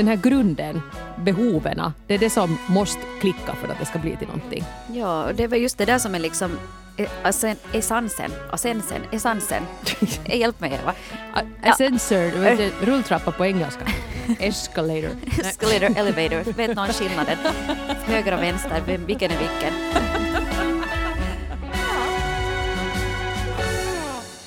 den här grunden, behoven, det är det som måste klicka för att det ska bli till någonting. Ja, och det var just det där som är liksom eh, essensen, essensen, essensen. Hjälp mig Eva. Ascensor, ja. rulltrappa på engelska. Escalator. Escalator, elevator. Vet någon skillnaden? Höger och vänster, vilken är vilken?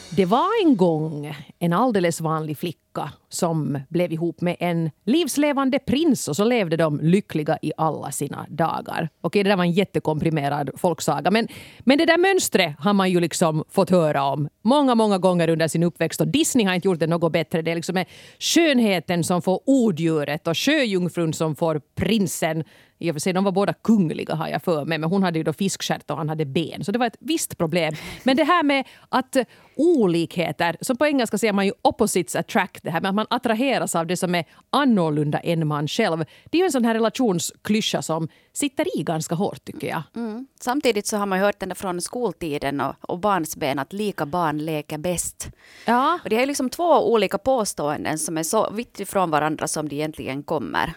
Det var en gång en alldeles vanlig flicka som blev ihop med en livslevande prins och så levde de lyckliga i alla sina dagar. Okej, det där var en jättekomprimerad folksaga men, men det där mönstret har man ju liksom fått höra om många, många gånger under sin uppväxt och Disney har inte gjort det något bättre. Det är liksom skönheten som får odjuret och sjöjungfrun som får prinsen i och för sig, de var båda kungliga har jag för mig, men hon hade ju då fiskstjärt och han hade ben. Så det var ett visst problem. Men det här med att olikheter, som på engelska säger man ju opposites attract, det här med att man attraheras av det som är annorlunda än man själv. Det är ju en sån här relationsklyscha som sitter i ganska hårt tycker jag. Mm. Samtidigt så har man hört den från skoltiden och, och barnsben att lika barn leker bäst. Ja. Och det är liksom två olika påståenden som är så vitt ifrån varandra som de egentligen kommer.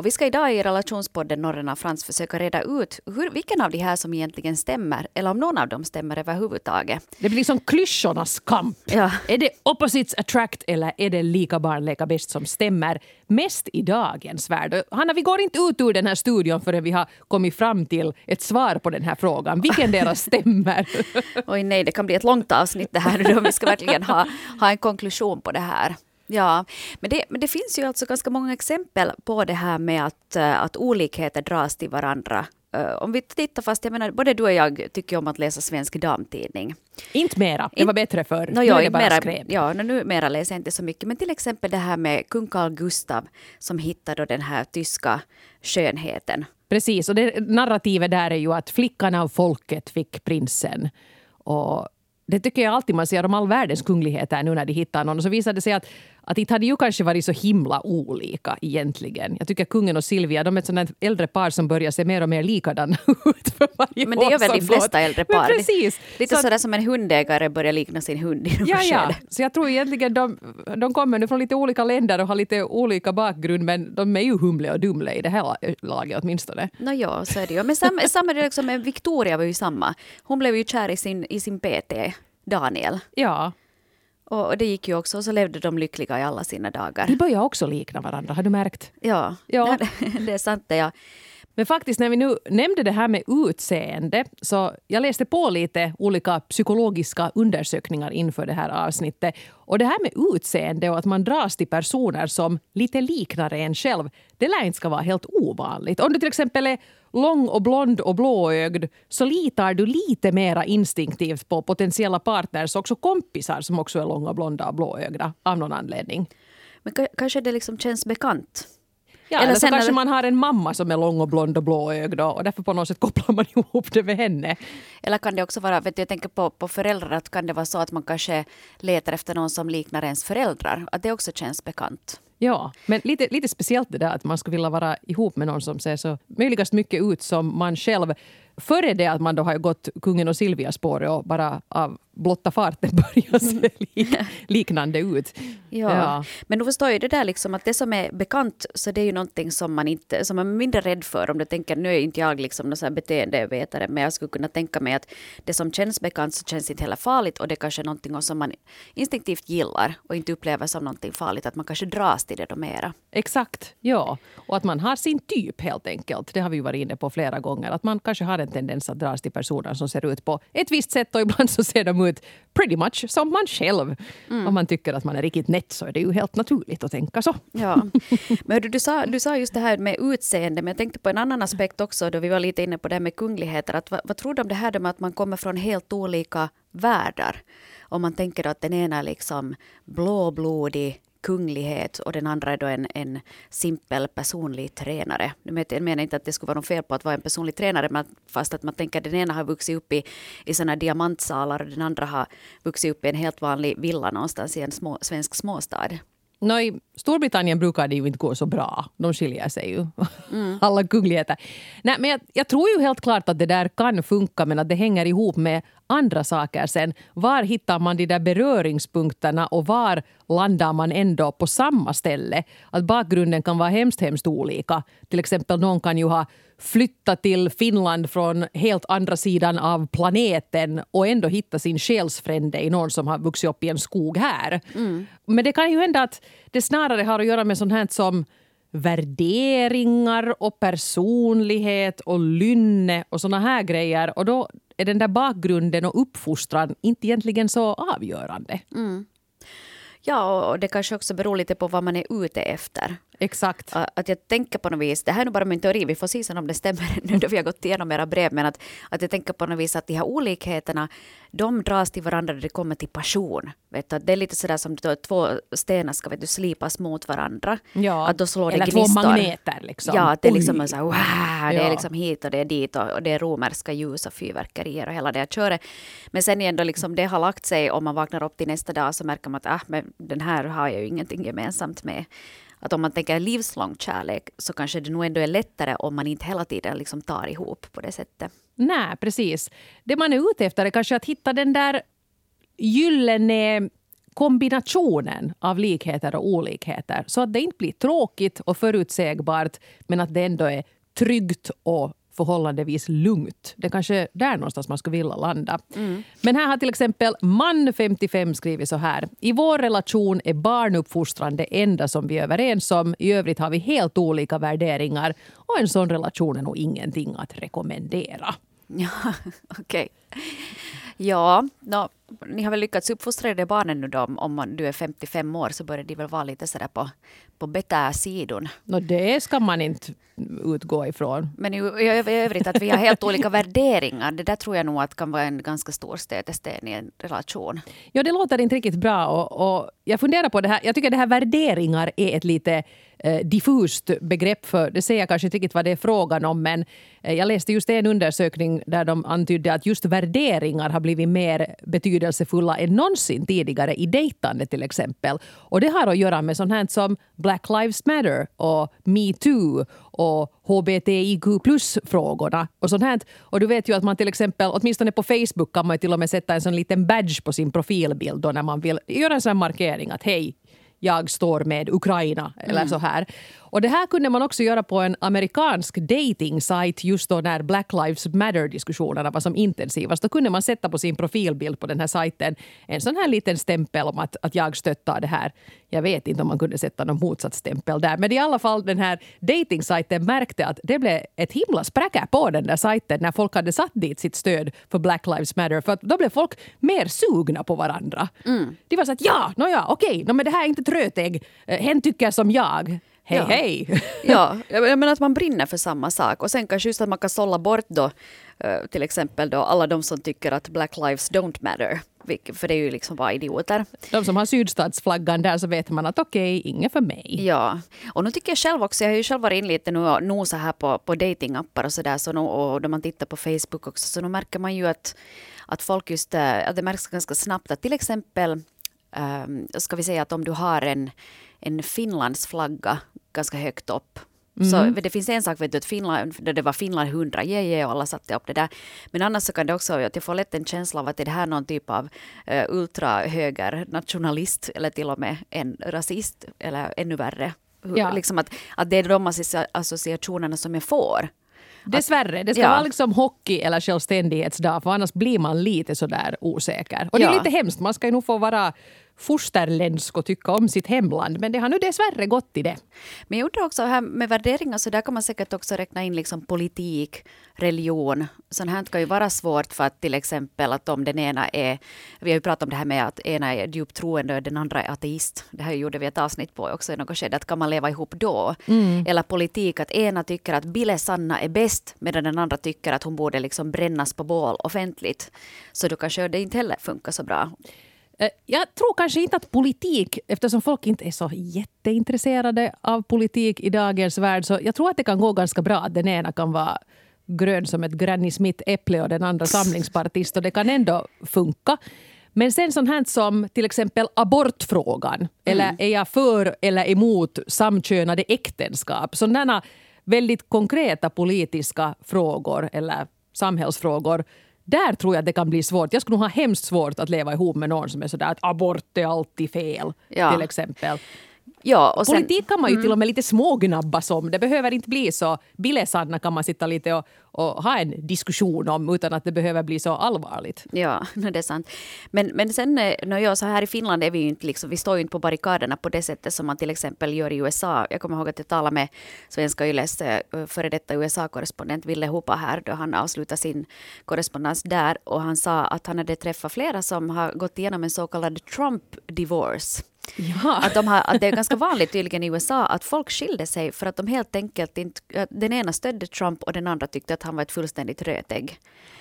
Och vi ska idag i relationspodden Norren av Frans försöka reda ut hur, vilken av de här som egentligen stämmer, eller om någon av dem stämmer överhuvudtaget. Det blir som klyschornas kamp. Ja. Är det opposites attract eller är det lika barn leka bäst som stämmer mest i dagens värld? Hanna, vi går inte ut ur den här studion förrän vi har kommit fram till ett svar på den här frågan. Vilken deras stämmer? Oj nej, det kan bli ett långt avsnitt det här nu. Vi ska verkligen ha, ha en konklusion på det här. Ja, men det, men det finns ju alltså ganska många exempel på det här med att, eh, att olikheter dras till varandra. Uh, om vi tittar fast, jag menar, både du och jag tycker om att läsa Svensk Damtidning. Inte mera, det var bättre förr. No, nu är det bara mera, skräp. Ja, no, nu mera läser jag inte så mycket. Men till exempel det här med kung Carl Gustav som hittade den här tyska skönheten. Precis, och det narrativet där är ju att flickan av folket fick prinsen. Och det tycker jag alltid man ser om all världens kungligheter nu när de hittar någon. Och så visade det sig att att inte hade ju kanske varit så himla olika egentligen. Jag tycker kungen och Silvia, de är ett sånt äldre par som börjar se mer och mer likadana ut för varje Men det är väl de flesta äldre par. Men precis. Lite så sådär som en hundägare börjar likna sin hund i Ja, ja. Så jag tror egentligen de, de kommer nu från lite olika länder och har lite olika bakgrund men de är ju Humle och Dumle i det här laget åtminstone. Nå ja, så är det ju. Men samma, samma det liksom med Victoria var ju samma. Hon blev ju kär i sin, i sin PT, Daniel. Ja. Och det gick ju också och så levde de lyckliga i alla sina dagar. De börjar också likna varandra, har du märkt? Ja, ja. det är sant det. Ja. Men faktiskt när vi nu nämnde det här med utseende så jag läste på lite olika psykologiska undersökningar inför det här avsnittet. Och det här med utseende och att man dras till personer som lite liknar en själv, det lär inte ska vara helt ovanligt. Om du till exempel är lång och blond och blåögd så litar du lite mera instinktivt på potentiella partners, också kompisar som också är långa, blonda och blåögda av någon anledning. Men kanske det liksom känns bekant? Ja, eller, eller så kanske man har en mamma som är lång och blond och blåögd och därför på något sätt kopplar man ihop det med henne. Eller kan det också vara, vet du, jag tänker på, på föräldrar, att kan det vara så att man kanske letar efter någon som liknar ens föräldrar? Att det också känns bekant? Ja, men lite, lite speciellt det där att man skulle vilja vara ihop med någon som ser så möjligast mycket ut som man själv. Före det att man då har gått kungen och Silvia spåret och bara av blotta farten börjar se lik, liknande ut. Ja. ja. men du förstår ju det där liksom att det som är bekant så det är ju någonting som man inte, som man är mindre rädd för om du tänker, nu är inte jag liksom någon sån beteendevetare men jag skulle kunna tänka mig att det som känns bekant så känns inte heller farligt och det kanske är någonting som man instinktivt gillar och inte upplever som någonting farligt, att man kanske dras till det då mera. Exakt, ja. Och att man har sin typ helt enkelt. Det har vi varit inne på flera gånger. Att man kanske har en tendens att dras till personer som ser ut på ett visst sätt och ibland så ser de ut pretty much som man själv. Mm. Om man tycker att man är riktigt nätt så är det ju helt naturligt att tänka så. Ja. Men du, du, sa, du sa just det här med utseende, men jag tänkte på en annan aspekt också då vi var lite inne på det här med kungligheter. Att, vad, vad tror du om det här med att man kommer från helt olika världar? Om man tänker att den ena är liksom blåblodig kunglighet och den andra är då en, en simpel personlig tränare. Jag menar inte att det skulle vara något fel på att vara en personlig tränare, men fast att man tänker att den ena har vuxit upp i, i sådana diamantsalar och den andra har vuxit upp i en helt vanlig villa någonstans i en små, svensk småstad. No, I Storbritannien brukar det ju inte gå så bra. De skiljer sig ju, mm. alla kungligheter. Nej, men jag, jag, tror ju helt klart att det där kan funka men att det hänger ihop med andra saker sen. Var hittar man de där beröringspunkterna och var landar man ändå på samma ställe? Att bakgrunden kan vara hemskt, hemskt olika. Till exempel någon kan ju ha flyttat till Finland från helt andra sidan av planeten och ändå hitta sin själsfrände i någon som har vuxit upp i en skog här. Mm. Men det kan ju hända att det snarare har att göra med sånt här som värderingar och personlighet och lynne och såna här grejer. Och då är den där bakgrunden och uppfostran inte egentligen så avgörande. Mm. Ja, och det kanske också beror lite på vad man är ute efter. Exakt. Att jag tänker på något vis, det här är nog bara min teori, vi får se sen om det stämmer nu då vi har gått igenom era brev, men att, att jag tänker på något vis att de här olikheterna, de dras till varandra när det kommer till passion. Vet du, det är lite sådär som då två stenar ska vet du, slipas mot varandra. Ja, att då slår eller det två magneter. Liksom. Ja, att det är liksom så här, wow, det är liksom hit och det är dit och, och det är romerska ljus och fyrverkerier och hela det här köret. Men sen igen då liksom det har lagt sig och man vaknar upp till nästa dag så märker man att ah, men den här har jag ju ingenting gemensamt med att om man tänker livslång kärlek så kanske det nog ändå är lättare om man inte hela tiden liksom tar ihop på det sättet. Nej, precis. Det man är ute efter är kanske att hitta den där gyllene kombinationen av likheter och olikheter så att det inte blir tråkigt och förutsägbart men att det ändå är tryggt och förhållandevis lugnt. Det är kanske där någonstans man skulle vilja landa. Mm. Men här har till exempel man 55 skrivit så här. I vår relation är barnuppfostran det enda som vi är överens om. I övrigt har vi helt olika värderingar och en sån relation är nog ingenting att rekommendera. Ja, okej. Okay. Ja, no, ni har väl lyckats uppfostra de barnen nu då. Om du är 55 år så börjar de väl vara lite sådär på, på bättre-sidon. No, det ska man inte utgå ifrån. Men i, i övrigt att vi har helt olika värderingar. Det där tror jag nog att kan vara en ganska stor stötesten i en relation. Ja, det låter inte riktigt bra. Och, och jag funderar på det här. Jag tycker det här värderingar är ett lite eh, diffust begrepp. för Det säger jag kanske inte riktigt vad det är frågan om. Men eh, jag läste just en undersökning där de antydde att just värderingar har blivit mer betydelsefulla än någonsin tidigare i dejtande till exempel. Och det har att göra med sånt här som Black Lives Matter och metoo och hbtIQ plus-frågorna och sånt här. Och du vet ju att man till exempel, åtminstone på Facebook kan man till och med sätta en sån liten badge på sin profilbild då när man vill göra en sån markering att hej, jag står med Ukraina eller mm. så här. Och det här kunde man också göra på en amerikansk dating just då när Black Lives Matter-diskussionerna var som intensivast. Då kunde man sätta på sin profilbild på den här sajten en sån här liten stämpel om att, att jag stöttar det här. Jag vet inte om man kunde sätta någon motsatt stämpel där. Men i alla fall den här dating-sajten märkte att det blev ett himla spräcka på den där sajten när folk hade satt dit sitt stöd för Black Lives Matter. För att då blev folk mer sugna på varandra. Mm. De var så att ja, nåja, okej, no, men det här är inte trötägg. Eh, hen tycker som jag. Hej ja. hej! ja, jag menar att man brinner för samma sak. Och sen kanske just att man kan sålla bort då eh, till exempel då alla de som tycker att Black Lives Don't Matter. För det är ju liksom bara idioter. De som har sydstatsflaggan där så vet man att okej, okay, inget för mig. Ja, och nu tycker jag själv också, jag har ju själv varit in lite nu och nosa här på, på datingappar och sådär, så och då man tittar på Facebook också, så nu märker man ju att, att folk just, eh, att det märks ganska snabbt att till exempel, um, ska vi säga att om du har en en Finlands flagga ganska högt upp. Mm. Så det finns en sak, vet du, att Finland, där det var Finland 100, yeah, yeah, och alla satte upp det där. Men annars så kan det också, att jag får lätt en känsla av att det här är någon typ av uh, ultrahöger nationalist eller till och med en rasist eller ännu värre. Ja. Liksom att, att det är de associationerna som jag får. Dessvärre, det ska ja. vara liksom hockey eller självständighetsdag för annars blir man lite sådär osäker. Och det är lite hemskt, man ska ju nog få vara fosterländsk och tycka om sitt hemland. Men det har nu dessvärre gått i det. Men jag undrar också här med värderingar, så där kan man säkert också räkna in liksom politik, religion. Sånt här kan ju vara svårt för att till exempel att om den ena är, vi har ju pratat om det här med att ena är djupt troende och den andra är ateist. Det här gjorde vi ett avsnitt på också i något skede, att kan man leva ihop då? Mm. Eller politik, att ena tycker att Bille Sanna är bäst medan den andra tycker att hon borde liksom brännas på bål offentligt. Så då kanske det inte heller funkar så bra. Eh, jag tror kanske inte att politik, eftersom folk inte är så jätteintresserade av politik i dagens värld, så jag tror att det kan gå ganska bra att den ena kan vara grön som ett Granny Smith-äpple och den andra samlingspartist och det kan ändå funka. Men sen sånt här som till exempel abortfrågan, mm. eller är jag för eller emot samkönade äktenskap? Sådana väldigt konkreta politiska frågor eller samhällsfrågor Där tror jag att det kan bli svårt. Jag skulle nog ha hemskt svårt att leva ihop med någon som är sådär att abort är alltid fel. Ja. Till exempel. Ja, och sen, Politik kan man ju till och med lite smågnabbas om. Det behöver inte bli så... Billesanna kan man sitta lite och, och ha en diskussion om utan att det behöver bli så allvarligt. Ja, det är sant. Men, men sen, eh, när jag, så här i Finland är vi ju inte liksom, vi står ju inte på barrikaderna på det sättet som man till exempel gör i USA. Jag kommer ihåg att jag talade med Svenska Yles eh, före detta USA-korrespondent Ville Hopa här då han avslutade sin korrespondens där och han sa att han hade träffat flera som har gått igenom en så kallad Trump divorce. Ja. Att, de har, att det är ganska vanligt tydligen i USA att folk skilde sig för att de helt enkelt inte... Den ena stödde Trump och den andra tyckte att han var ett fullständigt rötägg.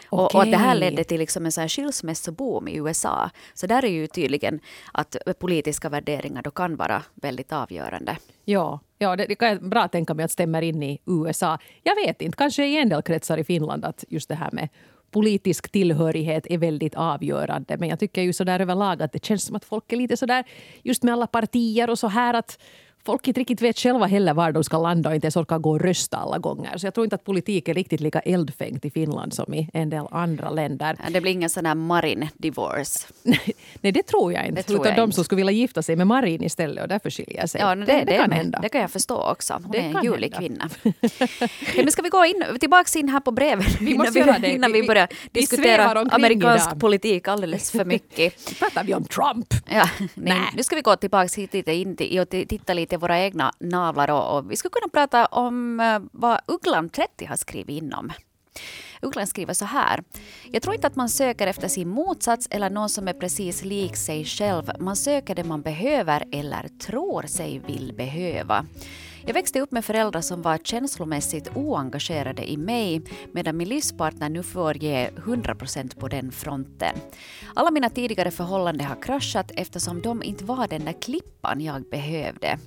Och, och att det här ledde till liksom en sån här skilsmässoboom i USA. Så där är ju tydligen att politiska värderingar då kan vara väldigt avgörande. Ja, ja det, det kan jag bra tänka mig att stämmer in i USA. Jag vet inte, kanske i en del kretsar i Finland att just det här med politisk tillhörighet är väldigt avgörande. Men jag tycker ju sådär överlag att det känns som att folk är lite sådär just med alla partier och så här att folk inte riktigt vet själva heller var de ska landa och inte ens orkar gå och rösta alla gånger. Så jag tror inte att politik är riktigt lika eldfängt i Finland som i en del andra länder. Det blir ingen sån här marin divorce. Nej, det tror jag inte. Det tror Utan de inte. som skulle vilja gifta sig med Marin istället och därför skilja sig. Ja, det, det, det, kan hända. det kan jag förstå också. Hon Det är en ljuvlig kvinna. ja, men ska vi gå in, tillbaka in här på brevet Vi innan, måste vi, göra det. innan Vi- vi börjar vi- vi diskutera amerikansk idag. politik alldeles för mycket. pratar vi om Trump. Ja, nej. Nej. Nu ska vi gå tillbaka hit lite in till, och titta lite lite våra egna navlar och, och vi skulle kunna prata om eh, vad Ugglan 30 har skrivit inom. Ugglan skriver så här. Jag tror inte att man söker efter sin motsats eller någon som är precis lik sig själv. Man söker det man behöver eller tror sig vill behöva. Jag växte upp med föräldrar som var känslomässigt oengagerade i mig medan min livspartner nu får ge 100% på den fronten. Alla mina tidigare förhållanden har kraschat eftersom de inte var den där klippan jag behövde.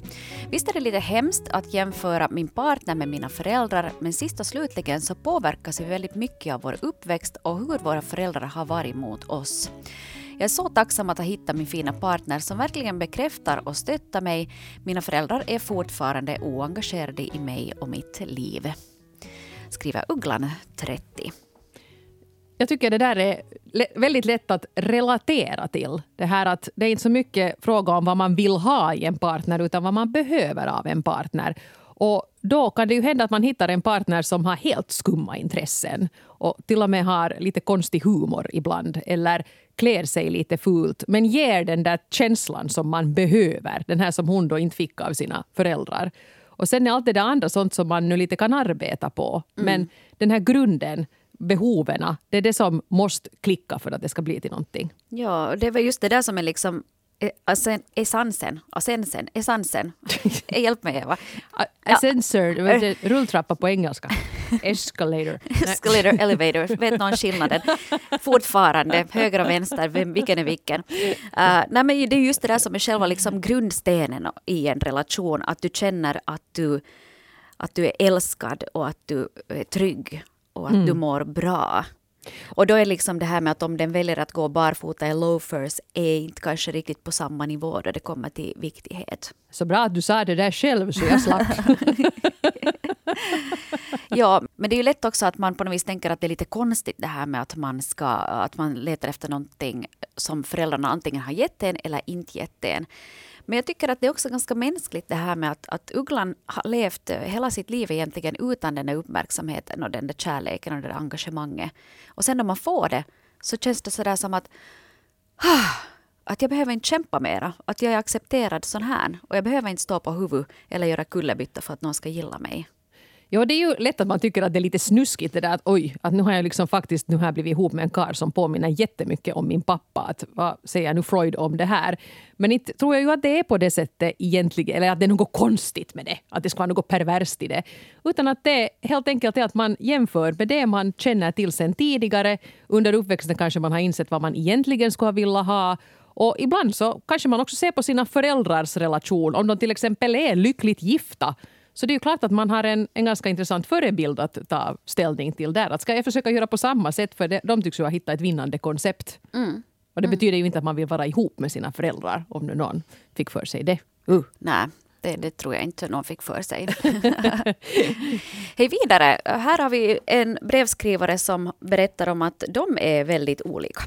Visst är det lite hemskt att jämföra min partner med mina föräldrar men sist och slutligen så påverkas vi väldigt mycket av vår uppväxt och hur våra föräldrar har varit mot oss. Jag är så tacksam att ha hittat min fina partner som verkligen bekräftar och stöttar mig. Mina föräldrar är fortfarande oengagerade i mig och mitt liv. Skriver Ugglan, 30. Jag tycker det där är väldigt lätt att relatera till. Det här att det är inte så mycket fråga om vad man vill ha i en partner utan vad man behöver av en partner. Och då kan det ju hända att man hittar en partner som har helt skumma intressen och till och med har lite konstig humor ibland eller klär sig lite fult men ger den där känslan som man behöver. Den här som hon då inte fick av sina föräldrar. Och sen är allt det där andra sånt som man nu lite kan arbeta på. Men den här grunden, behoven, det är det som måste klicka för att det ska bli till någonting. Ja, och det var just det där som är liksom eh, essensen, essensen, essensen. Hjälp mig Eva. Du, rulltrappa på engelska. Escalator. Escalator, elevator, vet någon skillnaden? Fortfarande, höger och vänster, vem, vilken är vilken? Uh, nej, men det är just det där som är själva liksom grundstenen i en relation, att du känner att du, att du är älskad och att du är trygg och att du mår bra. Och då är liksom det här med att om den väljer att gå barfota i loafers är inte kanske riktigt på samma nivå då det kommer till viktighet. Så bra att du sa det där själv så jag slapp. Ja, men det är ju lätt också att man på något vis tänker att det är lite konstigt det här med att man ska, att man letar efter någonting som föräldrarna antingen har gett en eller inte gett en. Men jag tycker att det är också ganska mänskligt det här med att, att Ugglan har levt hela sitt liv egentligen utan den där uppmärksamheten och den där kärleken och det där engagemanget. Och sen när man får det så känns det sådär som att ah, att jag behöver inte kämpa mera. Att jag är accepterad sån här. Och jag behöver inte stå på huvud eller göra kullerbytta för att någon ska gilla mig. Ja, det är ju lätt att man tycker att det är lite snuskigt det där att oj, att nu har jag liksom faktiskt nu har jag blivit ihop med en karl som påminner jättemycket om min pappa. Att, vad säger nu Freud om det här? Men inte tror jag ju att det är på det sättet egentligen, eller att det är något konstigt med det, att det ska vara något perverst i det. Utan att det helt enkelt är att man jämför med det man känner till sen tidigare. Under uppväxten kanske man har insett vad man egentligen skulle ha velat ha. Och ibland så kanske man också ser på sina föräldrars relation, om de till exempel är lyckligt gifta så det är ju klart att man har en, en ganska intressant förebild att ta ställning till där. Att ska jag försöka göra på samma sätt? För det, de tycks ju ha hittat ett vinnande koncept. Och det betyder ju inte att man vill vara ihop med sina föräldrar, om nu någon fick för sig det. Uh. Nej, Det, det tror jag inte någon fick för sig. Hej vidare. Här har vi en brevskrivare som berättar om att de är väldigt olika.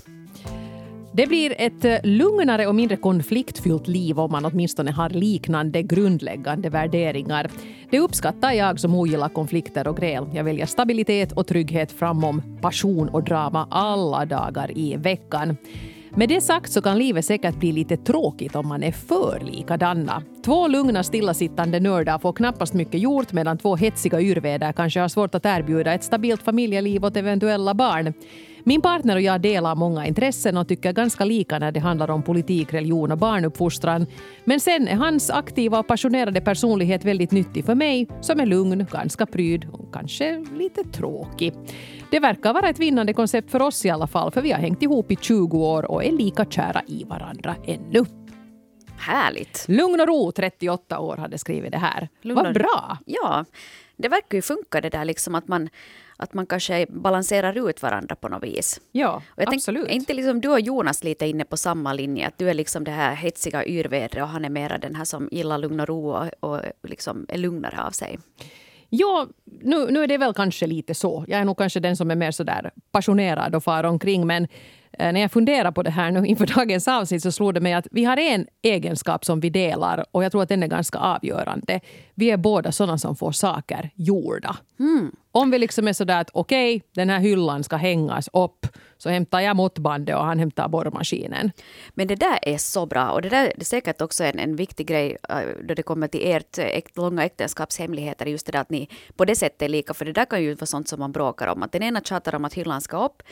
Det blir ett eh, lugnare och mindre konfliktfyllt liv om man åtminstone har liknande grundläggande värderingar. Det uppskattar jag som ogillar konflikter och gräl. Jag väljer stabilitet och trygghet framom passion och drama alla dagar i veckan. Med det sagt så kan livet säkert bli lite tråkigt om man är för likadana. Två lugna stillasittande nördar får knappast mycket gjort medan två hetsiga yrväder kanske har svårt att erbjuda ett stabilt familjeliv åt eventuella barn. Min partner och jag delar många intressen och tycker ganska lika när det handlar om politik, religion och barnuppfostran. Men sen är hans aktiva och passionerade personlighet väldigt nyttig för mig som är lugn, ganska pryd och kanske lite tråkig. Det verkar vara ett vinnande koncept för oss i alla fall för vi har hängt ihop i 20 år och är lika kära i varandra ännu. Härligt. Lugn och ro, 38 år, hade skrivit det här. Lugn Vad bra! Ja, det verkar ju funka det där liksom att man, att man kanske balanserar ut varandra på något vis. Ja, Och jag absolut. Tänk, är inte liksom du och Jonas lite inne på samma linje? Att du är liksom det här hetsiga yrvädret och han är mera den här som gillar lugn och ro och, och liksom är lugnare av sig. Ja, nu, nu är det väl kanske lite så. Jag är nog kanske den som är mer sådär passionerad och far omkring. Men när jag funderar på det här nu inför dagens avsnitt så slog det mig att vi har en egenskap som vi delar och jag tror att den är ganska avgörande. Vi är båda sådana som får saker gjorda. Om vi liksom är sådär att okej, den här hyllan ska hängas upp så hämtar jag måttbandet och han hämtar borrmaskinen. Men det där är så bra och det där är säkert också en, en viktig grej äh, då det kommer till ert äkt, långa äktenskapshemligheter. Just det där att ni på det sättet är lika. För det där kan ju vara sånt som man bråkar om. Att den ena tjatar om att hyllan ska upp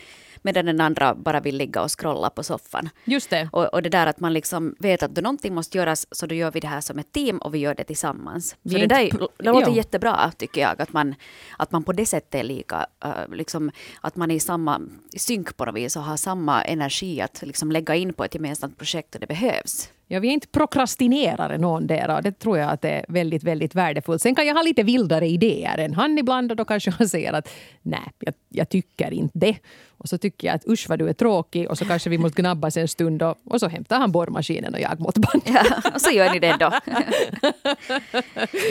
medan den andra bara vill ligga och scrolla på soffan. Just det. Och, och det där att man liksom vet att då någonting måste göras så då gör vi det här som ett team och vi gör det tillsammans. Vi Så det, där, det låter ja. jättebra tycker jag. Att man, att man på det sättet är lika. äh, liksom, att man är i samma synk på något vis och har samma energi att liksom lägga in på ett gemensamt projekt och det behövs. Ja, vi är inte prokrastinerare någon där och det tror jag att är väldigt, väldigt värdefullt. Sen kan jag ha lite vildare idéer än han ibland och då kanske han säger att nej, jag, jag tycker inte det. Och så tycker jag att usch vad du är tråkig och så kanske vi måste gnabbas en stund och, och så hämtar han borrmaskinen och jag måttband. Ja, och så gör ni det då.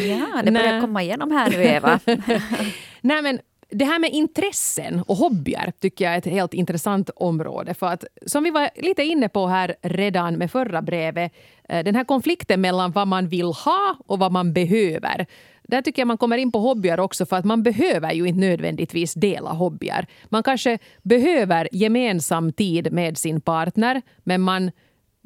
ja, det börjar Nej. komma igenom här nu Eva. Nej, men det här med intressen och hobbyer tycker jag är ett helt intressant område. För att, som vi var lite inne på här redan med förra brevet, eh, den här konflikten mellan vad man vill ha och vad man behöver. Där tycker jag man kommer in på hobbyer också för att man behöver ju inte nödvändigtvis dela hobbyer. Man kanske behöver gemensam tid med sin partner men man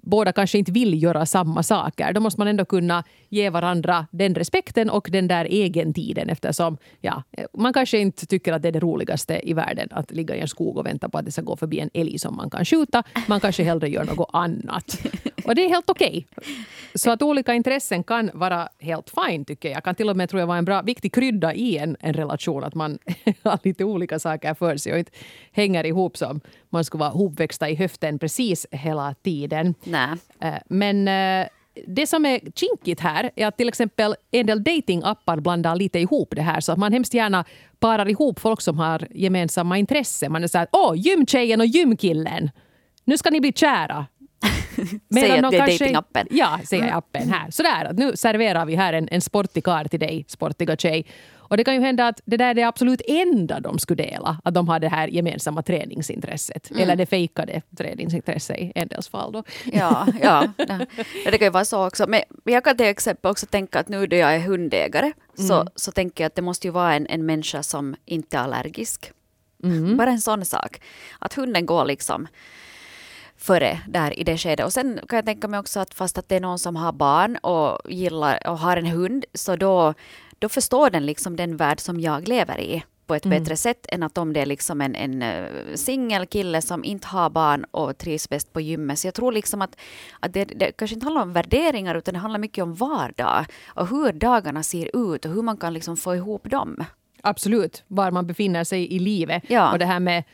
båda kanske inte vill göra samma saker. Då måste man ändå kunna ge varandra den respekten och den där egentiden eftersom ja, man kanske inte tycker att det är det roligaste i världen att ligga i en skog och vänta på att det ska gå förbi en älg som man kan skjuta. Man kanske hellre gör något annat. Och det är helt okej. Så att olika intressen kan vara helt fine tycker jag. Kan till och med tror jag vara en bra, viktig krydda i en, en relation att man har lite olika saker för sig och inte hänger ihop som man skulle vara hopväxta i höften precis hela tiden. Nej. Eh, Men eh, det som är kinkigt här är att till exempel en del datingappar blandar lite ihop det här så att man hemskt gärna parar ihop folk som har gemensamma intressen. Man är så här, åh, gymtjejen och gymkillen, nu ska ni bli kära. Säg att de det är datingappen. Ja, säger appen här. Sådär, att nu serverar vi här en, en sportig karl till dig, sportiga tjej. Och det kan ju hända att det där är det absolut enda de skulle dela. Att de har det här gemensamma träningsintresset. Eller det fejkade träningsintresset i en dels fall. Då. Ja, ja. ja. Det kan ju vara så också. Men jag kan till exempel också tänka att nu då jag är hundägare så, så tänker jag att det måste ju vara en, en människa som inte är allergisk. Bara en sån sak. Att hunden går liksom före där i det skedet. Och sen kan jag tänka mig också att fast att det är någon som har barn och gillar och har en hund så då, då förstår den liksom den värld som jag lever i på ett bättre sätt än att om det är liksom en, en uh, singel kille som inte har barn och trivs bäst på gymmet. Så jag tror liksom att, att det, det kanske inte handlar om värderingar utan det handlar mycket om vardag och hur dagarna ser ut och hur man kan liksom få ihop dem. Absolut, var man befinner sig i livet. Ja. Och det här med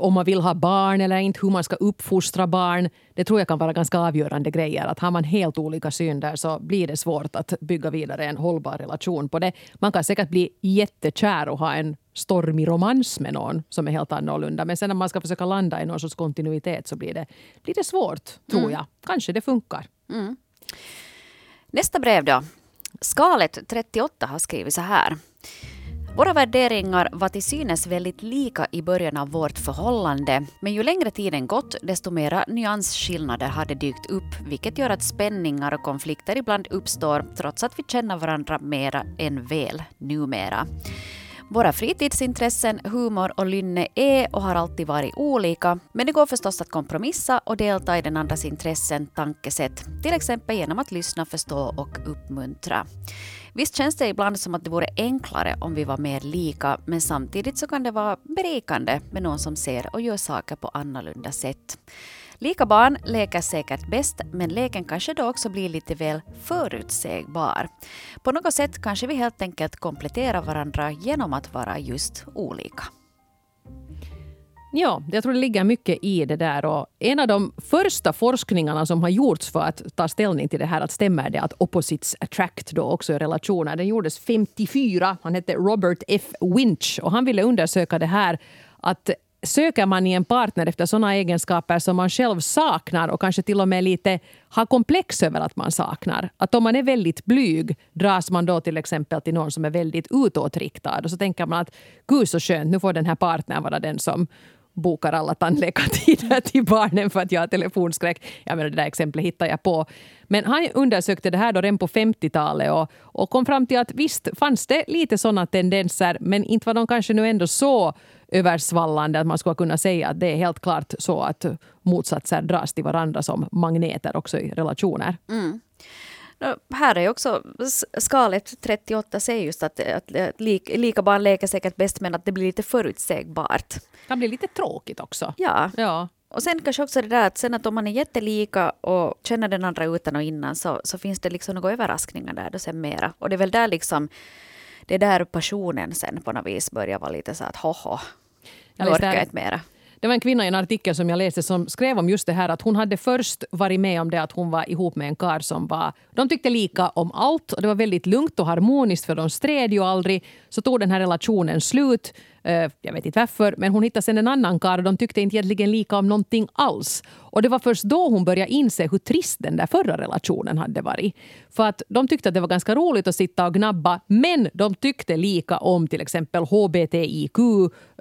om man vill ha barn eller inte, hur man ska uppfostra barn. Det tror jag kan vara ganska avgörande grejer. Att har man helt olika syn där så blir det svårt att bygga vidare en hållbar relation på det. Man kan säkert bli jättekär och ha en stormig romans med någon som är helt annorlunda. Men sen när man ska försöka landa i någon sorts kontinuitet så blir det, blir det svårt, tror jag. Kanske det funkar. Nästa brev då. Skalet 38 har skrivit så här. Våra värderingar var till synes väldigt lika i början av vårt förhållande, men ju längre tiden gått, desto mera nyansskillnader hade dykt upp, vilket gör att spänningar och konflikter ibland uppstår, trots att vi känner varandra mera än väl numera. Våra fritidsintressen, humor och lynne är och har alltid varit olika, men det går förstås att kompromissa och delta i den andras intressen, tankesätt, till exempel genom att lyssna, förstå och uppmuntra. Visst känns det ibland som att det vore enklare om vi var mer lika, men samtidigt så kan det vara berikande med någon som ser och gör saker på annorlunda sätt. Lika barn leker säkert bäst, men leken kanske då också blir lite väl förutsägbar. På något sätt kanske vi helt enkelt kompletterar varandra genom att vara just olika. Ja, jag tror det ligger mycket i det där. Och en av de första forskningarna som har gjorts för att ta ställning till det här, att stämmer det att opposites attract då också i relationer, den gjordes 54. Han hette Robert F. Winch och han ville undersöka det här att söker man i en partner efter sådana egenskaper som man själv saknar och kanske till och med lite har komplex över att man saknar. Att om man är väldigt blyg dras man då till exempel till någon som är väldigt utåtriktad och så tänker man att gud så skönt, nu får den här partnern vara den som bokar alla tandläkartider till barnen för att jag har telefonskräck. Jag menar, det där exemplet hittar jag på. Men han undersökte det här då redan på 50-talet och, och kom fram till att visst fanns det lite sådana tendenser men inte var de kanske nu ändå så översvallande att man skulle kunna säga att det är helt klart så att motsatser dras till varandra som magneter också i relationer. Mm. Här är också skalet 38 säger just att, att, att lika barn leker säkert bäst men att det blir lite förutsägbart. Det kan bli lite tråkigt också. Ja. ja. Och sen kanske också det där att sen att om man är jättelika och känner den andra utan och innan så, så finns det liksom några överraskningar där då sen mera. Och det är väl där liksom det är där passionen sen på något vis börjar vara lite så att hoho, orkar jag inte mera. Det var en kvinna i en artikel som jag läste som skrev om just det här att hon hade först varit med om det att hon var ihop med en kar som var... De tyckte lika om allt och det var väldigt lugnt och harmoniskt för de stred ju aldrig. Så tog den här relationen slut. Eh, jag vet inte varför, men hon hittade sen en annan karl och de tyckte inte egentligen lika om någonting alls. Och det var först då hon började inse hur trist den där förra relationen hade varit. För att de tyckte att det var ganska roligt att sitta och gnabba, men de tyckte lika om till exempel HBTIQ,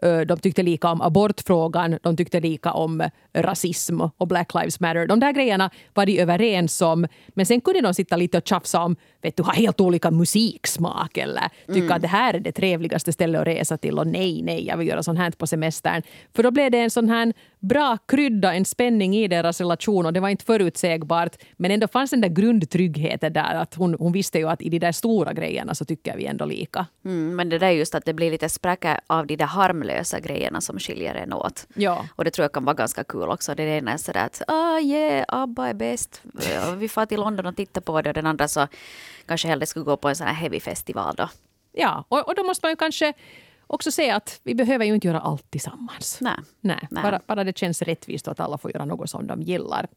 eh, de tyckte lika om abortfrågan, de tyckte lika om rasism och Black Lives Matter. De där grejerna var de överens om, men sen kunde de sitta lite och tjafsa om, vet du, ha helt olika musiksmak eller tycka mm. att det här är det trevligaste stället att resa till och nej, nej, jag vill göra sånt här på semestern. För då blev det en sån här bra krydda, en spänning i deras relation och det var inte förutsägbart. Men ändå fanns den där grundtryggheten där att hon, hon visste ju att i de där stora grejerna så tycker vi ändå lika. Mm, men det där just att det blir lite spräcka av de där harmlösa grejerna som skiljer en åt. Ja. Och det tror jag kan vara ganska kul också. Det ena är sådär att ah yeah, ABBA är bäst. Vi får till London och tittar på det och den andra så kanske hellre skulle gå på en sån här heavy festival då. Ja, och, och då måste man ju kanske också se att vi behöver ju inte göra allt tillsammans. Nej. Nej, Nej. Bara, bara det känns rättvist och att alla får göra något som de gillar.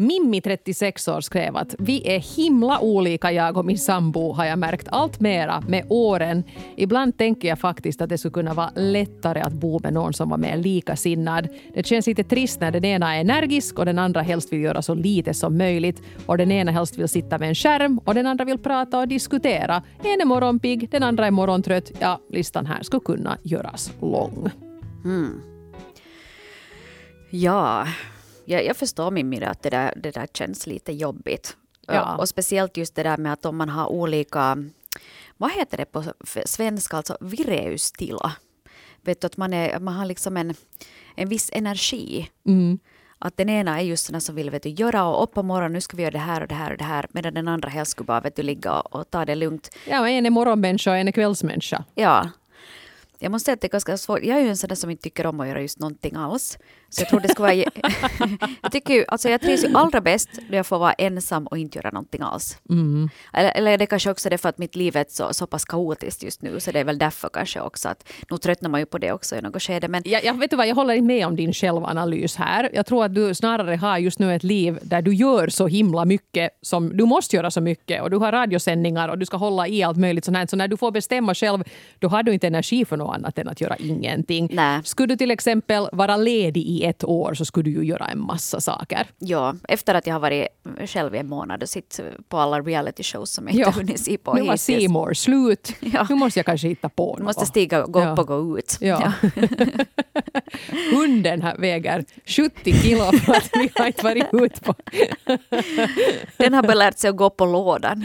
Mimmi, 36 år, skrev att vi är himla olika jag och min sambo har jag märkt allt mera med åren. Ibland tänker jag faktiskt att det skulle kunna vara lättare att bo med någon som var mer likasinnad. Det känns lite trist när den ena är energisk och den andra helst vill göra så lite som möjligt. Och den ena helst vill sitta med en skärm och den andra vill prata och diskutera. En är morgonpigg, den andra är morgontrött. Ja, listan här skulle kunna göras lång. Mm. Ja, jag, jag förstår Mimmi att det där, det där känns lite jobbigt. Ja. Och speciellt just det där med att om man har olika, vad heter det på svenska, alltså vireustila. Vet du, att man, är, man har liksom en, en viss energi. Mm. Att den ena är just sån som vill vet du, göra och upp på morgonen, nu ska vi göra det här och det här och det här. Medan den andra helst skulle bara vet du, ligga och, och ta det lugnt. Ja, en är morgonmänniska och en är kvällsmänniska. Ja, jag måste säga att det är ganska svårt. Jag är ju en sån där som inte tycker om att göra just någonting alls. Så jag tror det ska vara... jag, tycker ju, alltså jag trivs ju allra bäst när jag får vara ensam och inte göra någonting alls. Mm. Eller, eller det kanske också är för att mitt liv är så, så pass kaotiskt just nu. Så det är väl därför kanske också att nu tröttnar man ju på det också i något skede. Men... Jag, jag, vet du vad, jag håller inte med om din självanalys här. Jag tror att du snarare har just nu ett liv där du gör så himla mycket som du måste göra så mycket. Och du har radiosändningar och du ska hålla i allt möjligt sånt här. Så när du får bestämma själv, då har du inte energi för något annat än att göra ingenting. Nej. Skulle du till exempel vara ledig i i ett år så skulle du ju göra en massa saker. Ja, efter att jag har varit själv i en månad och sett på alla reality shows som jag inte Ja. hunnit se på Nu var hittills. Seymour slut. Ja. Nu måste jag kanske hitta på något. måste stiga, gå Ja. upp och gå ut. Ja. Hunden här väger 70 kilo för att vi har inte varit ute på... Den har bara lärt sig att gå på lådan.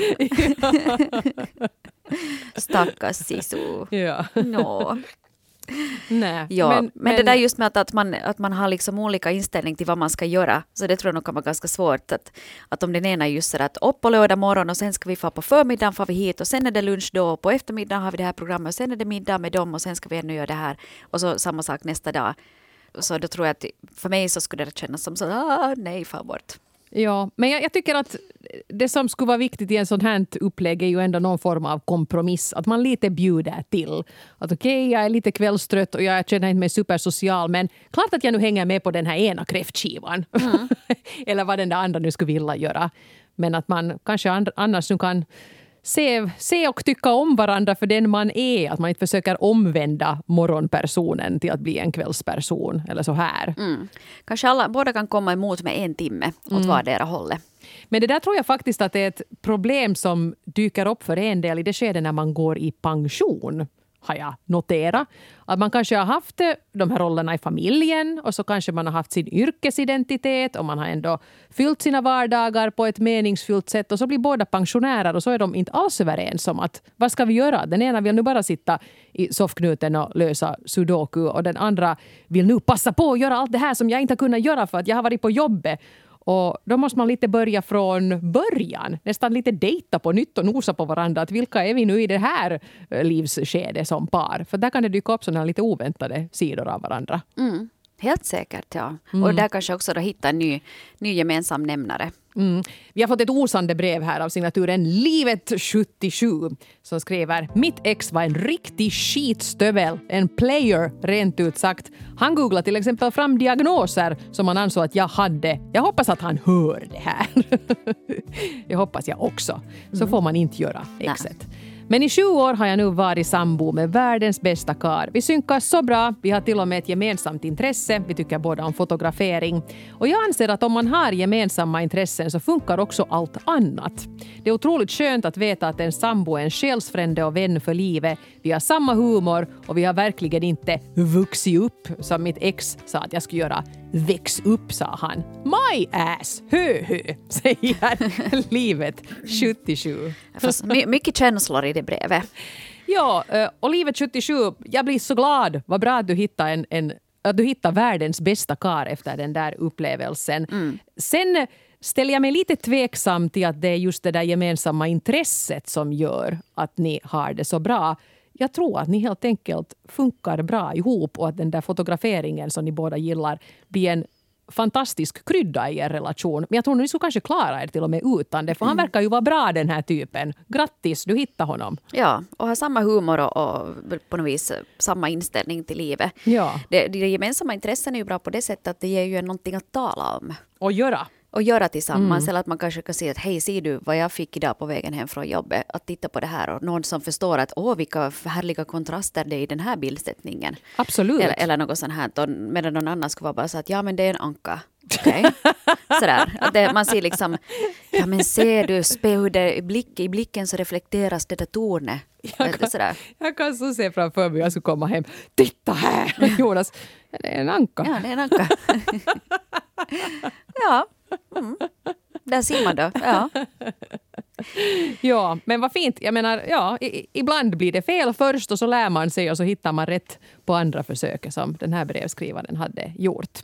Stackars Sisu. Ja. Nå. Nej. Ja, men, det där just med att, att, man, att man har liksom olika inställning till vad man ska göra, så det tror jag nog kan vara ganska svårt. Att, att om den ena är just att upp på lördag morgon och sen ska vi få på förmiddagen får vi hit och sen är det lunch då och på eftermiddagen har vi det här programmet och sen är det middag med dem och sen ska vi ännu göra det här och så samma sak nästa dag. Så då tror jag att för mig så skulle det kännas som så ah, nej, far bort. Ja, men jag, jag tycker att det som skulle vara viktigt i en sån här upplägg är ju ändå någon form av kompromiss. Att man lite bjuder till. Att okej, jag är lite kvällstrött och jag känner inte mig supersocial men klart att jag nu hänger med på den här ena kräftskivan. Eller vad den där andra nu skulle vilja göra. Men att man kanske annars nu kan se, se och tycka om varandra för den man är. Att man inte försöker omvända morgonpersonen till att bli en kvällsperson. Eller så här. Mm. Kanske alla, båda kan komma emot med en timme åt Mm. vardera hållet. Men det där tror jag faktiskt att det är ett problem som dyker upp för en del i det skede när man går i pension. Har jag noterat. Att man kanske har haft eh, de här rollerna i familjen och så kanske man har haft sin yrkesidentitet och man har ändå fyllt sina vardagar på ett meningsfullt sätt och så blir båda pensionärer och så är de inte alls överens om att vad ska vi göra? Den ena vill nu bara sitta i soffknuten och lösa sudoku och den andra vill nu passa på att göra allt det här som jag inte har kunnat göra för att jag har varit på jobbet. Och då måste man lite börja från början. Nästan lite dejta på nytt och nosa på varandra. Att vilka är vi nu i det här eh, livsskedet som par? För där kan det dyka upp sådana lite oväntade sidor av varandra. Mm. Helt säkert, ja. Mm. Och där kanske också då hitta en ny, ny gemensam nämnare. Mm. Vi har fått ett osande brev här av signaturen Livet77 som skriver Mitt ex var en riktig skitstövel, en player rent ut sagt. Han googlade till exempel fram diagnoser som han ansåg att jag hade. Jag hoppas att han hör det här. det hoppas jag också. Så får man inte göra exet. Men i sju år har jag nu varit sambo med världens bästa kar. Vi synkar så bra. Vi har till och med ett gemensamt intresse. Vi tycker båda om fotografering. Och jag anser att om man har gemensamma intressen så funkar också allt annat. Det är otroligt skönt att veta att en sambo är en själsfrände och vän för livet. Vi har samma humor och vi har verkligen inte vuxit upp som mitt ex sa att jag skulle göra. Väx upp, sa han. My ass! Hö, hö, säger livet 77. Fast my, mycket känslor i det brevet. Ja, eh, och livet 77, jag blir så glad. Vad bra att du hittade, en, en, att du hittade världens bästa kar efter den där upplevelsen. Sen eh, ställer jag mig lite tveksam till att det är just det där gemensamma intresset som gör att ni har det så bra. Jag tror att ni helt enkelt funkar bra ihop och att den där fotograferingen som ni båda gillar blir en fantastisk krydda i er relation. Men jag tror att ni skulle kanske klara er till och med utan det. För han verkar ju vara bra den här typen. Grattis, du hittade honom. Ja, och ha samma humor och, och på något vis samma inställning till livet. Ja. Det, de gemensamma intressen är ju bra på det sättet att det ger ju en någonting att tala om. Och göra. Och göra tillsammans. Eller att man kanske kan säga att hej, ser du vad jag fick idag på vägen hem från jobbet? Att titta på det här och någon som förstår att åh, vilka härliga kontraster det är i den här bildsättningen. Absolut. Eller, eller något sånt här. Och medan någon annan skulle vara bara så att ja, men det är en anka. Okej. Sådär. Att det, man ser liksom, ja men ser du, spe hur det i, blick, i blicken så reflekteras det där tornet. Jag kan, Sådär. jag kan så se framför mig jag skulle komma hem. Titta här! Jonas, det är en anka. Ja, det är en anka. ja. Mm. Där ser man då. Ja. Ja, men vad fint. Jag menar, ja, i, ibland blir det fel först och så lär man sig och så hittar man rätt på andra försöket som den här brevskrivaren hade gjort.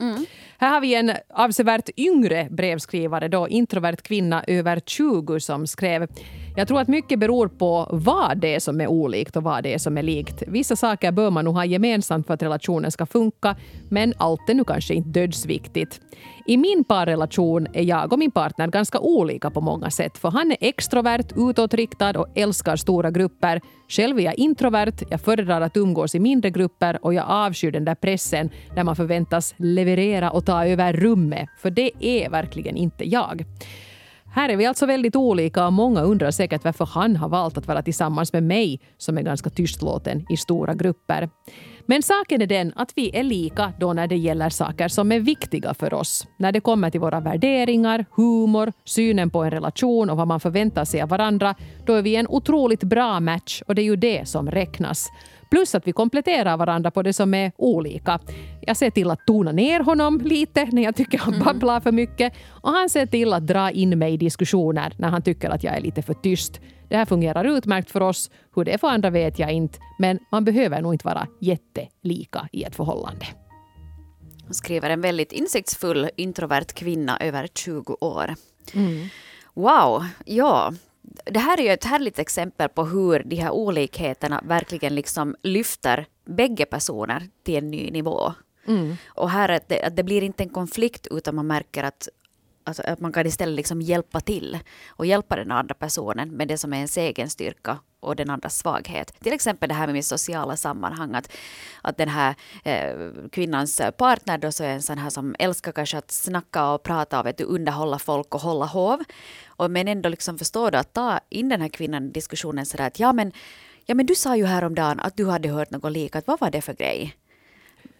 Här har vi en avsevärt yngre brevskrivare, då introvert kvinna över 20 som skrev jag tror att mycket beror på vad det är som är olikt och vad det är som är likt. Vissa saker bör man nog ha gemensamt för att relationen ska funka, men allt är nu kanske inte dödsviktigt. I min parrelation är jag och min partner ganska olika på många sätt, för han är extrovert, utåtriktad och älskar stora grupper. Själv är jag introvert, jag föredrar att umgås i mindre grupper och jag avskyr den där pressen där man förväntas leverera och ta över rummet, för det är verkligen inte jag. Här är vi alltså väldigt olika och många undrar säkert varför han har valt att vara tillsammans med mig som är ganska tystlåten i stora grupper. Men saken är den att vi är lika då när det gäller saker som är viktiga för oss. När det kommer till våra värderingar, humor, synen på en relation och vad man förväntar sig av varandra, då är vi en otroligt bra match och det är ju det som räknas. Plus att vi kompletterar varandra på det som är olika. Jag ser till att tona ner honom lite när jag tycker han babblar för mycket och han ser till att dra in mig i diskussioner när han tycker att jag är lite för tyst. Det här fungerar utmärkt för oss. Hur det är för andra vet jag inte, men man behöver nog inte vara jättelika i ett förhållande. Hon skriver en väldigt insiktsfull introvert kvinna över 20 år. Mm. Wow, ja. Det här är ju ett härligt exempel på hur de här olikheterna verkligen liksom lyfter bägge personer till en ny nivå. Mm. Och här att det, att det blir inte en konflikt utan man märker att Alltså att man kan istället liksom hjälpa till och hjälpa den andra personen med det som är ens egen styrka och den andras svaghet. Till exempel det här med min sociala sammanhang. Att, att den här eh, kvinnans partner då så är en sån här som älskar kanske att snacka och prata och vet du, underhålla folk och hålla hov. Och men ändå liksom förstår du att ta in den här kvinnan i diskussionen sådär att ja men, ja men du sa ju häromdagen att du hade hört något likat. Vad var det för grej?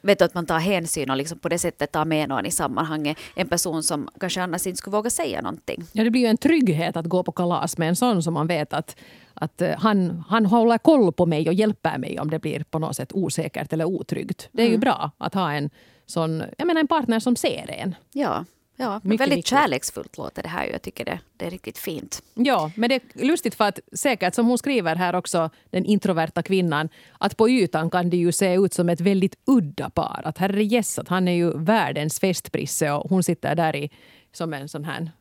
Vet du, att man tar hänsyn och liksom på det sättet tar med någon i sammanhanget. En person som kanske annars inte skulle våga säga någonting. Ja, det blir ju en trygghet att gå på kalas med en sån som man vet att, att eh, han, han håller koll på mig och hjälper mig om det blir på något sätt osäkert eller otryggt. Det är mm. ju bra att ha en sån, jag menar en partner som ser en. Ja. Ja, Mycket väldigt viktigt. kärleksfullt låter det här. Jag tycker det, det är riktigt fint. Ja, men det är lustigt för att säkert som hon skriver här också, den introverta kvinnan, att på ytan kan det ju se ut som ett väldigt udda par. Att herre yes, att han är ju världens festprisse och hon sitter där i som en sån här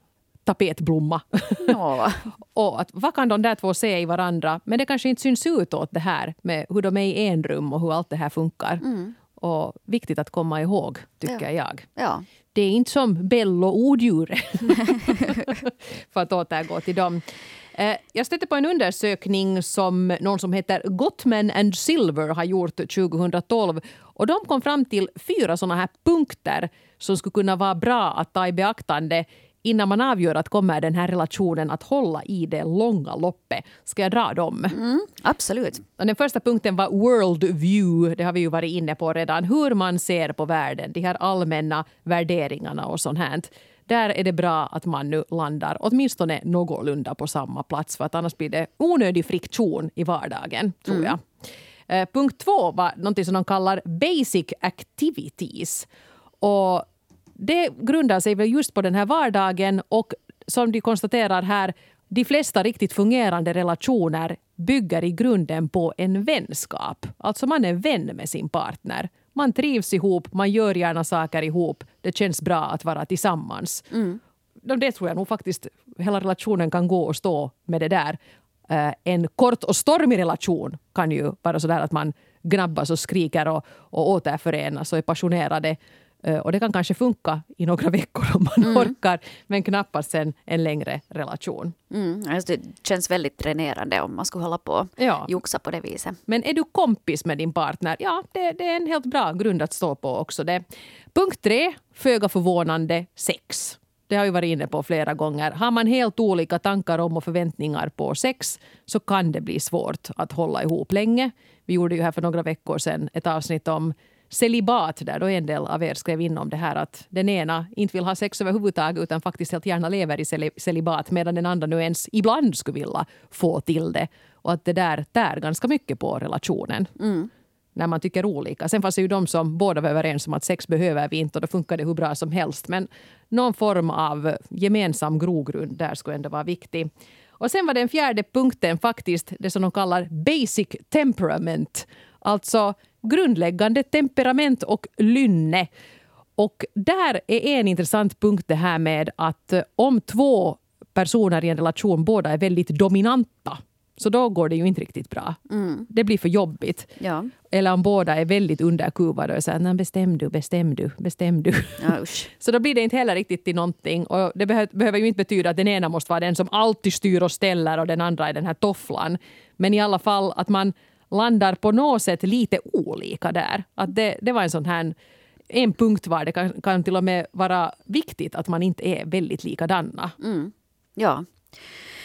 tapetblomma. Ja. och att, vad kan de där två se i varandra? Men det kanske inte syns ut åt det här med hur de är i en rum och hur allt det här funkar. Mm. Och viktigt att komma ihåg, tycker ja. jag. Ja. Det är inte som Bello odjuret. För att återgå till dem. Eh, jag stötte på en undersökning som någon som heter Gottman and Silver har gjort 2012. Och de kom fram till fyra såna här punkter som skulle kunna vara bra att ta i beaktande innan man avgör att kommer den här relationen att hålla i det långa loppet. Ska jag dra dem? Mm, absolut. Och den första punkten var world view. Det har vi ju varit inne på redan. Hur man ser på världen. De här allmänna värderingarna och sånt här. Där är det bra att man nu landar åtminstone någorlunda på samma plats för att annars blir det onödig friktion i vardagen, tror mm. jag. Eh, punkt två var något som de kallar basic activities. Och det grundar sig väl just på den här vardagen och som de konstaterar här, de flesta riktigt fungerande relationer bygger i grunden på en vänskap. Alltså man är vän med sin partner. Man trivs ihop, man gör gärna saker ihop. Det känns bra att vara tillsammans. Mm. Det tror jag nog faktiskt hela relationen kan gå och stå med det där. Eh, en kort och stormig relation kan ju vara sådär att man gnabbas och skriker och, och återförenas och är passionerade. Eh, och det kan kanske funka i några veckor om man mm. orkar, men knappast sen en längre relation. Mm. Alltså det känns väldigt dränerande om man skulle hålla på och ja. joxa på det viset. Men är du kompis med din partner, ja, det, det är en helt bra grund att stå på också. Det. Punkt tre, föga förvånande, sex. Det har vi varit inne på flera gånger. Har man helt olika tankar om och förväntningar på sex så kan det bli svårt att hålla ihop länge. Vi gjorde ju här för några veckor sedan ett avsnitt om celibat där då en del av er skrev in om det här att den ena inte vill ha sex överhuvudtaget utan faktiskt helt gärna lever i celibat medan den andra nu ens ibland skulle vilja få till det. Och att det där tär ganska mycket på relationen. Mm. När man tycker olika. Sen fanns det ju de som båda var överens om att sex behöver vi inte och då funkar det hur bra som helst. Men någon form av gemensam grogrund där skulle ändå vara viktig. Och sen var den fjärde punkten faktiskt det som de kallar basic temperament. Alltså grundläggande temperament och lynne. Och där är en intressant punkt det här med att eh, om två personer i en relation båda är väldigt dominanta så då går det ju inte riktigt bra. Mm. Det blir för jobbigt. Ja. Eller om båda är väldigt underkuvade och säger bestäm du, bestäm du, bestäm du. Ja, så då blir det inte heller riktigt till någonting. Och det behöver, behöver ju inte betyda att den ena måste vara den som alltid styr och ställer och den andra är den här tofflan. Men i alla fall att man landar på något sätt lite olika där. Att det, det var en sån här en punkt var det kan, kan till och med vara viktigt att man inte är väldigt likadana. Mm. Ja,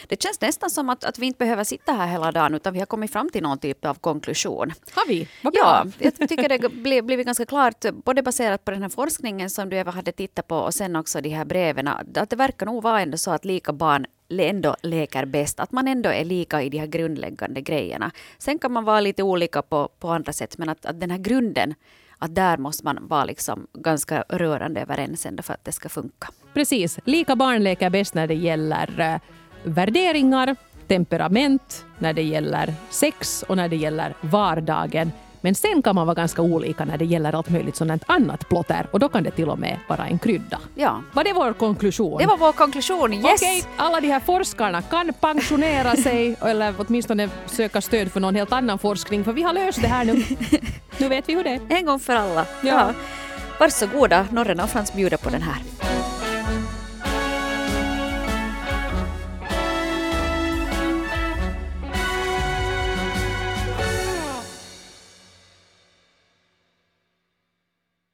Det känns nästan som att, att vi inte behöver sitta här hela dagen utan vi har kommit fram till någon typ av konklusion. Har vi? Vad bra. Ja, jag tycker det blev, blivit ganska klart, både baserat på den här forskningen som du Eva hade tittat på och sen också de här breven, att det verkar nog vara ändå så att lika barn ändå leker bäst. Att man ändå är lika i de här grundläggande grejerna. Sen kan man vara lite olika på, på andra sätt men att, att den här grunden att där måste man vara liksom ganska rörande överens ändå för att det ska funka. Precis. Lika barn leker bäst när det gäller eh, värderingar, temperament, när det gäller sex och när det gäller vardagen. Men sen kan man vara ganska olika när det gäller allt möjligt sådant annat plotter och då kan det till och med vara en krydda. Ja. Var det vår konklusion? Det var vår konklusion, yes! Okej, alla de här forskarna kan pensionera sig eller åtminstone söka stöd för någon helt annan forskning för vi har löst det här nu. nu vet vi hur det är. En gång för alla. Ja. Varsågoda, Norren och Frans bjuder på den här.